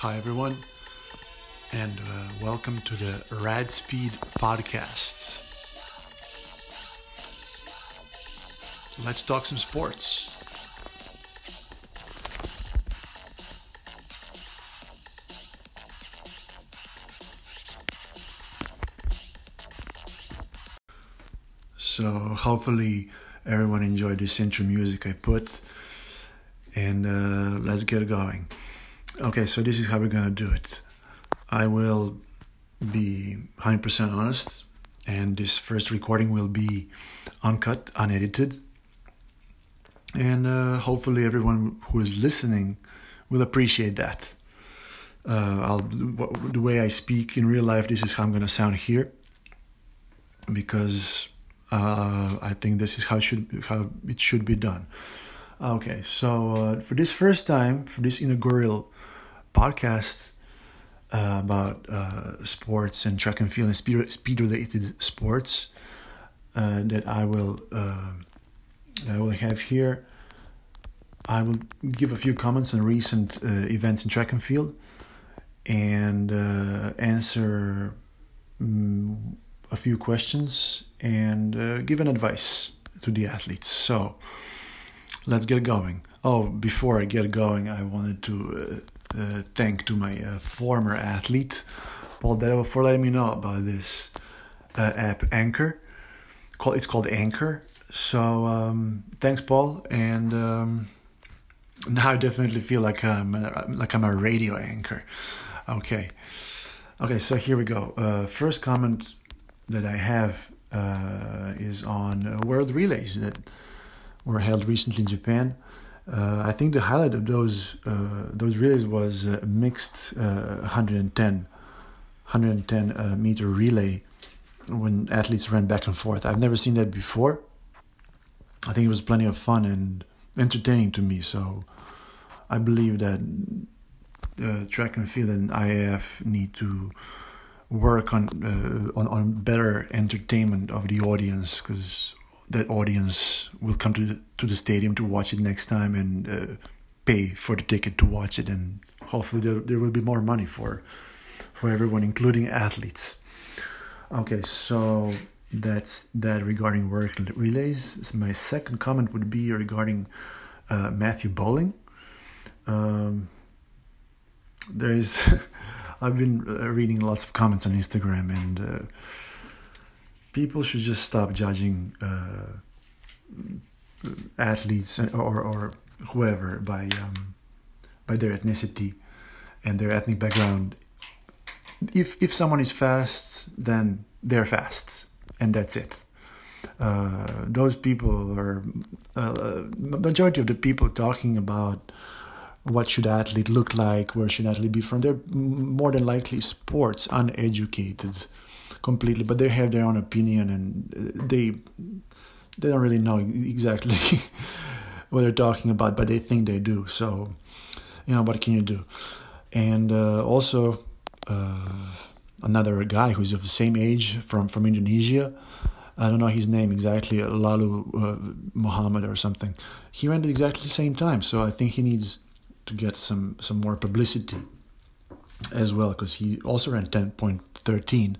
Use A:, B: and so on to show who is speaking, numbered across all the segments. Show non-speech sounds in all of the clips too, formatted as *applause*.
A: Hi, everyone, and uh, welcome to the Rad Speed podcast. Let's talk some sports. So, hopefully, everyone enjoyed this intro music I put, and uh, let's get going. Okay, so this is how we're gonna do it. I will be 100% honest, and this first recording will be uncut, unedited, and uh, hopefully everyone who is listening will appreciate that. Uh, I'll the way I speak in real life. This is how I'm gonna sound here, because uh, I think this is how it should how it should be done. Okay, so uh, for this first time, for this inaugural podcast uh, about uh, sports and track and field and speed, speed related sports uh, that I will uh, I will have here. I will give a few comments on recent uh, events in track and field and uh, answer um, a few questions and give an advice to the athletes. So let's get going. Oh, before I get going, I wanted to uh, thank to my uh, former athlete Paul Dello for letting me know about this uh, app Anchor. It's called Anchor. So um, thanks, Paul. And um, now I definitely feel like I'm like I'm a radio anchor. Okay, okay. So here we go. First comment that I have is on World Relays that were held recently in Japan. Uh, I think the highlight of those uh, those relays was a mixed uh, 110 110 uh, meter relay when athletes ran back and forth. I've never seen that before. I think it was plenty of fun and entertaining to me. So I believe that uh, track and field and IAAF need to work on uh, on on better entertainment of the audience because that audience will come to the, to the stadium to watch it next time and uh, pay for the ticket to watch it. And hopefully there, there will be more money for for everyone including athletes. Okay so that's that regarding World Relays. So my second comment would be regarding uh, Matthew Boling. Um, there is *laughs* i've been uh, reading lots of comments on instagram and uh, people should just stop judging uh, athletes or or whoever by um, by their ethnicity and their ethnic background. If if someone is fast, then they're fast, and that's it. Uh, those people are uh, majority of the people talking about what should athlete look like, where should athlete be from. They're more than likely sports uneducated completely, but they have their own opinion and uh, they they don't really know exactly *laughs* what they're talking about, but they think they do. So, you know, what can you do? And uh, also, uh, another guy who's of the same age from from Indonesia. I don't know his name exactly, Lalu uh, Muhammad or something. He ran at exactly the same time, so I think he needs to get some some more publicity as well because he also ran ten point thirteen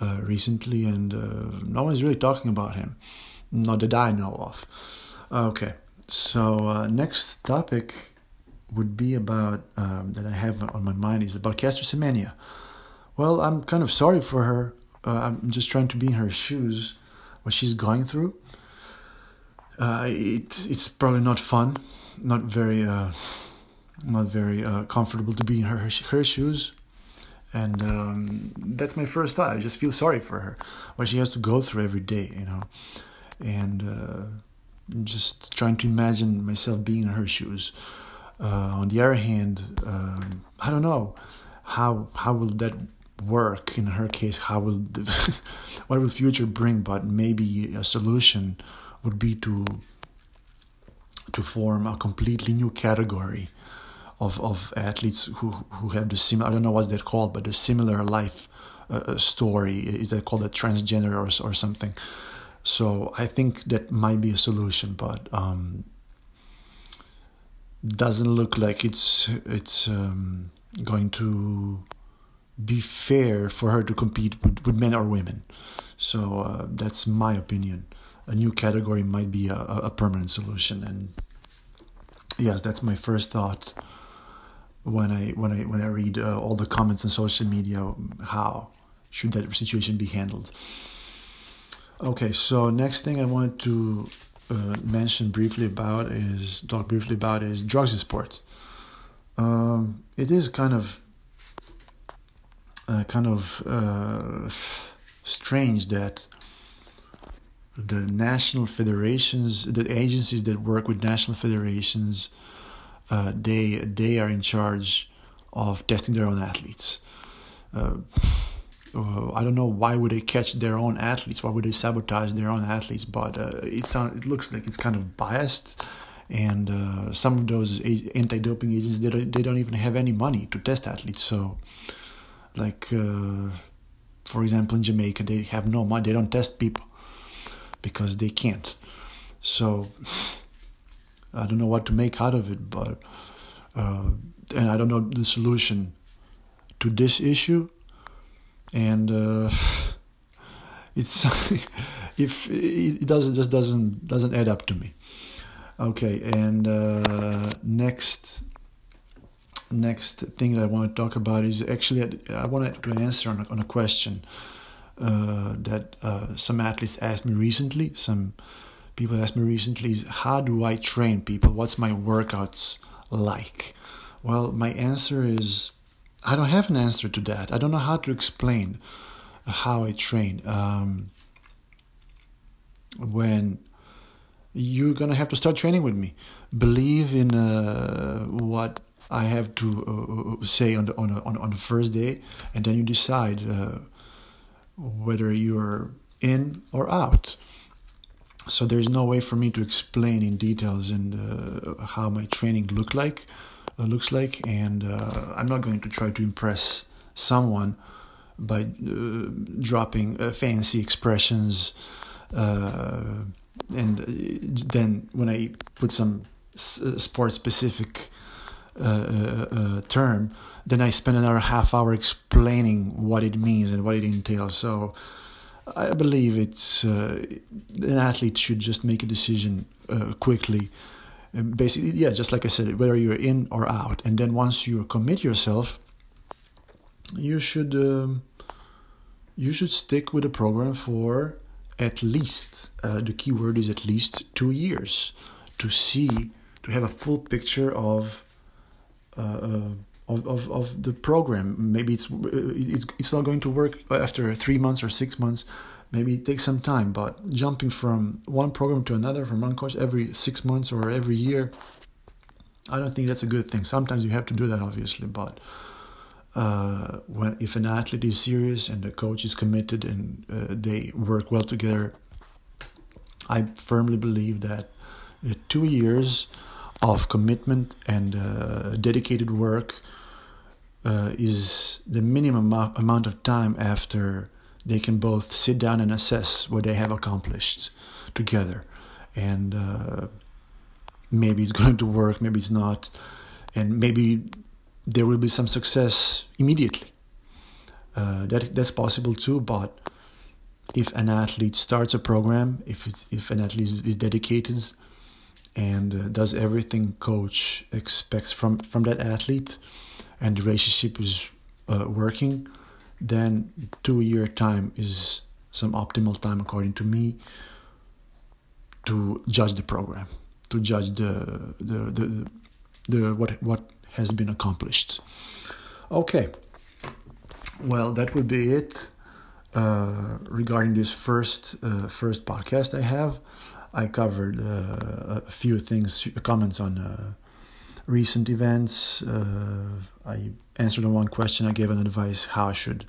A: uh, recently, and uh, no one's really talking about him, not that I know of. Okay, so uh, next topic would be about um, that I have on my mind is about Caster Semenya. Well, I'm kind of sorry for her. Uh, I'm just trying to be in her shoes, what she's going through. Uh, it it's probably not fun, not very uh, not very comfortable to be in her her shoes and um, that's my first thought. I just feel sorry for her, what she has to go through every day, you know, and uh, just trying to imagine myself being in her shoes. Uh, on the other hand, um, I don't know how how will that work in her case. How will the, *laughs* what will future bring? But maybe a solution would be to to form a completely new category of, of athletes who, who have the similar, I don't know what they're called, but the similar life uh, uh, story. Is that called a transgender or, or something? So I think that might be a solution, but um, doesn't look like it's it's um, going to be fair for her to compete with, with men or women. So uh, that's my opinion. A new category might be a, a permanent solution, and yes, that's my first thought when I when I when I read uh, all the comments on social media. How should that situation be handled? Okay, so next thing I want to uh, mention briefly about is talk briefly about is drugs in sport. Um, it is kind of uh, kind of uh, strange that the national federations, the agencies that work with national federations, uh, they they are in charge of testing their own athletes. Uh, uh, I don't know why would they catch their own athletes? Why would they sabotage their own athletes? But uh, it it looks like it's kind of biased, and uh, some of those anti-doping agents they don't, they don't even have any money to test athletes. So, like uh, for example, in Jamaica, they have no money. They don't test people because they can't. So I don't know what to make out of it, but uh, and I don't know the solution to this issue. And uh, *laughs* it's *laughs* if it doesn't just doesn't doesn't add up to me. Okay, and uh, next next thing that I want to talk about is actually I wanted to answer on a, on a question uh, that uh, some athletes asked me recently. Some people ask me recently how do I train people? What's my workouts like? Well, my answer is I don't have an answer to that. I don't know how to explain how I train. Um, when you're gonna have to start training with me, believe in uh, what I have to uh, uh, say on the on a, on on the first day, and then you decide uh, whether you're in or out. So there's no way for me to explain in details and uh, how my training look like, uh, looks like, and uh, I'm not going to try to impress someone by dropping fancy expressions, and then when I put some sport specific uh, uh, uh, term, then I spend another half hour explaining what it means and what it entails. So I believe it's uh, an athlete should just make a decision uh, quickly. And basically, yeah, just like I said, whether you're in or out, and then once you commit yourself, you should um, you should stick with the program for at least uh, the key word is at least two years to see to have a full picture of uh, uh, of, of, of the program. Maybe it's, uh, it's, it's not going to work after three months or six months. Maybe it takes some time, but jumping from one program to another, from one coach every six months or every year, I don't think that's a good thing. Sometimes you have to do that, obviously, but uh, when if an athlete is serious and the coach is committed and uh, they work well together, I firmly believe that the two years of commitment and uh, dedicated work uh, is the minimum amount of time after they can both sit down and assess what they have accomplished together. And uh, maybe it's *laughs* going to work maybe it's not. And maybe there will be some success immediately. Uh, that that's possible too but if an athlete starts a program if if an athlete is dedicated and uh, does everything coach expects from from that athlete and the relationship is uh, working then two year time is some optimal time according to me to judge the program to judge the the the, the what what has been accomplished. Okay. Well that would be it uh, regarding this first uh, first podcast I have. I covered uh, a few things, comments on uh, recent events. Uh, I answered on one question. I gave an advice how should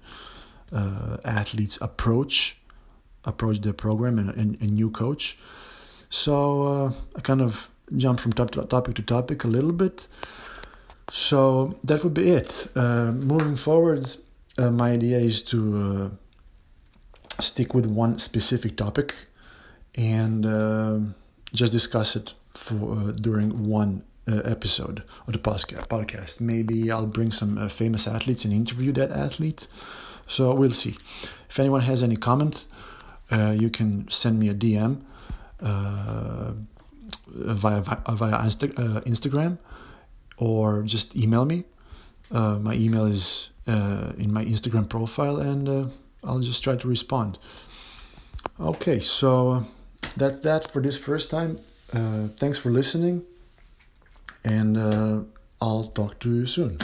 A: uh, athletes approach approach the program and a new coach. So uh, I kind of jumped from top to topic to topic a little bit. So that would be it. Uh, moving forward, my idea is to stick with one specific topic and uh, just discuss it for uh, during one uh, episode of the podcast. Maybe I'll bring some uh, famous athletes and interview that athlete. So we'll see. If anyone has any comment, uh, you can send me a DM uh, via via Insta- uh, Instagram or just email me. Uh, my email is in my Instagram profile, and I'll just try to respond. Okay, so that's that for this first time. thanks for listening and uh, I'll talk to you soon.